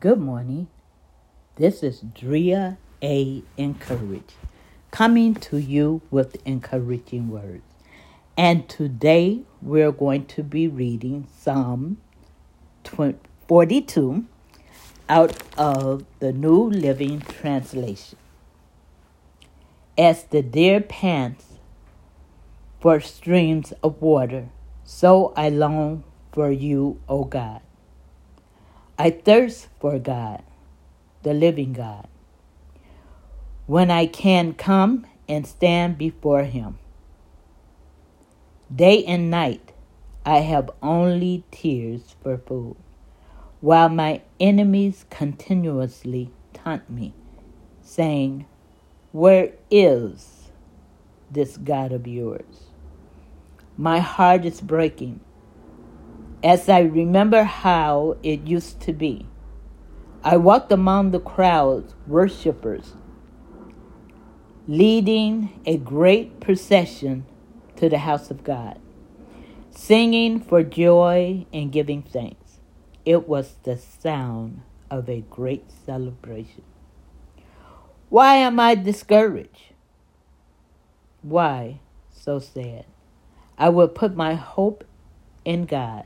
Good morning. This is Drea A. Encourage, coming to you with encouraging words. And today we're going to be reading Psalm 42 out of the New Living Translation. As the deer pants for streams of water, so I long for you, O God. I thirst for God, the living God, when I can come and stand before Him. Day and night I have only tears for food, while my enemies continuously taunt me, saying, Where is this God of yours? My heart is breaking as I remember how it used to be. I walked among the crowds, worshippers, leading a great procession to the house of God, singing for joy and giving thanks. It was the sound of a great celebration. Why am I discouraged? Why so sad? I will put my hope in God.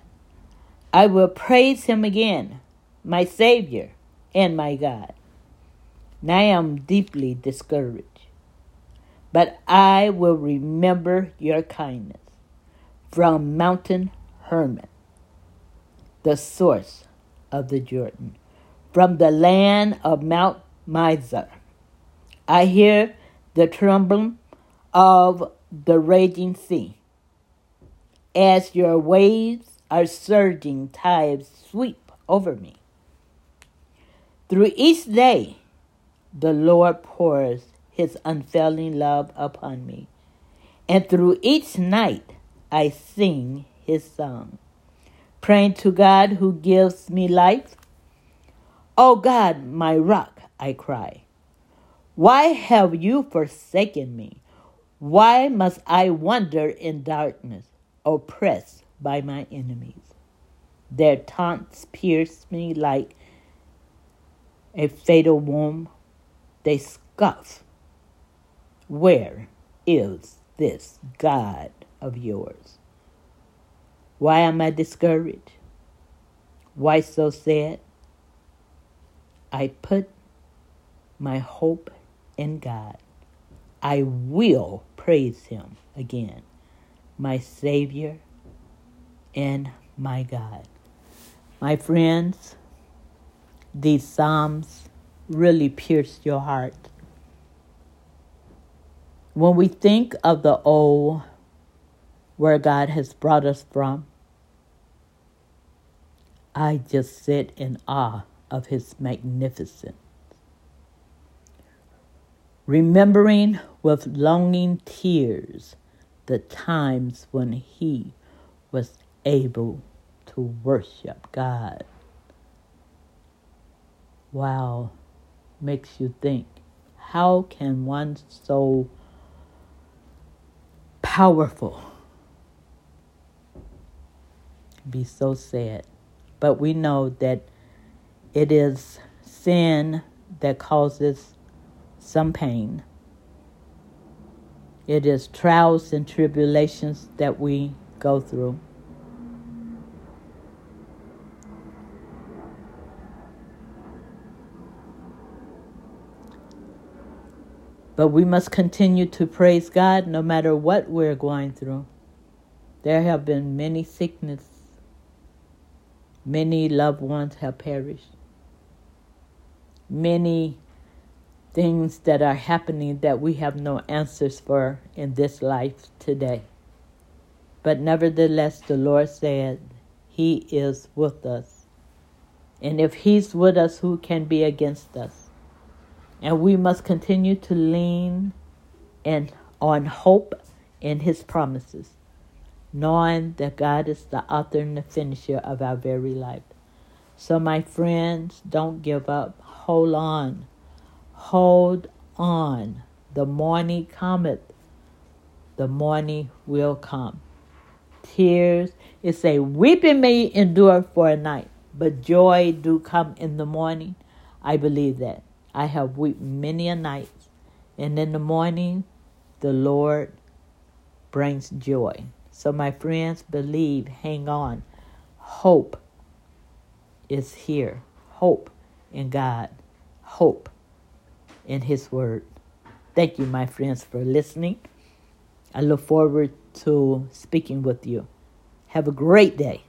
I will praise him again, my Savior and my God. Now I am deeply discouraged, but I will remember your kindness from Mountain Hermon, the source of the Jordan, from the land of Mount Mizar. I hear the trembling of the raging sea as your waves our surging tides sweep over me. Through each day, the Lord pours his unfailing love upon me, and through each night, I sing his song, praying to God who gives me life. Oh God, my rock, I cry. Why have you forsaken me? Why must I wander in darkness, oppressed by my enemies. Their taunts pierce me like a fatal wound. They scoff. Where is this God of yours? Why am I discouraged? Why so sad? I put my hope in God. I will praise Him again, my Savior and my God. My friends, these Psalms really pierce your heart. When we think of the old, where God has brought us from, I just sit in awe of His magnificence. Remembering with longing tears the times when He was able to worship God. Wow, makes you think how can one so powerful be so sad? But we know that it is sin that causes some pain. It is trials and tribulations that we go through. But we must continue to praise God no matter what we're going through. There have been many sickness. Many loved ones have perished. Many things that are happening that we have no answers for in this life today. But nevertheless, the Lord said, He is with us. And if He's with us, who can be against us? And we must continue to lean and on hope in his promises, knowing that God is the author and the finisher of our very life. So, my friends, don't give up. Hold on. Hold on. The morning cometh. The morning will come. Tears, it say, weeping may endure for a night, but joy do come in the morning. I believe that. I have wept many a night, and in the morning, the Lord brings joy. So, my friends, believe, hang on. Hope is here. Hope in God. Hope in His Word. Thank you, my friends, for listening. I look forward to speaking with you. Have a great day.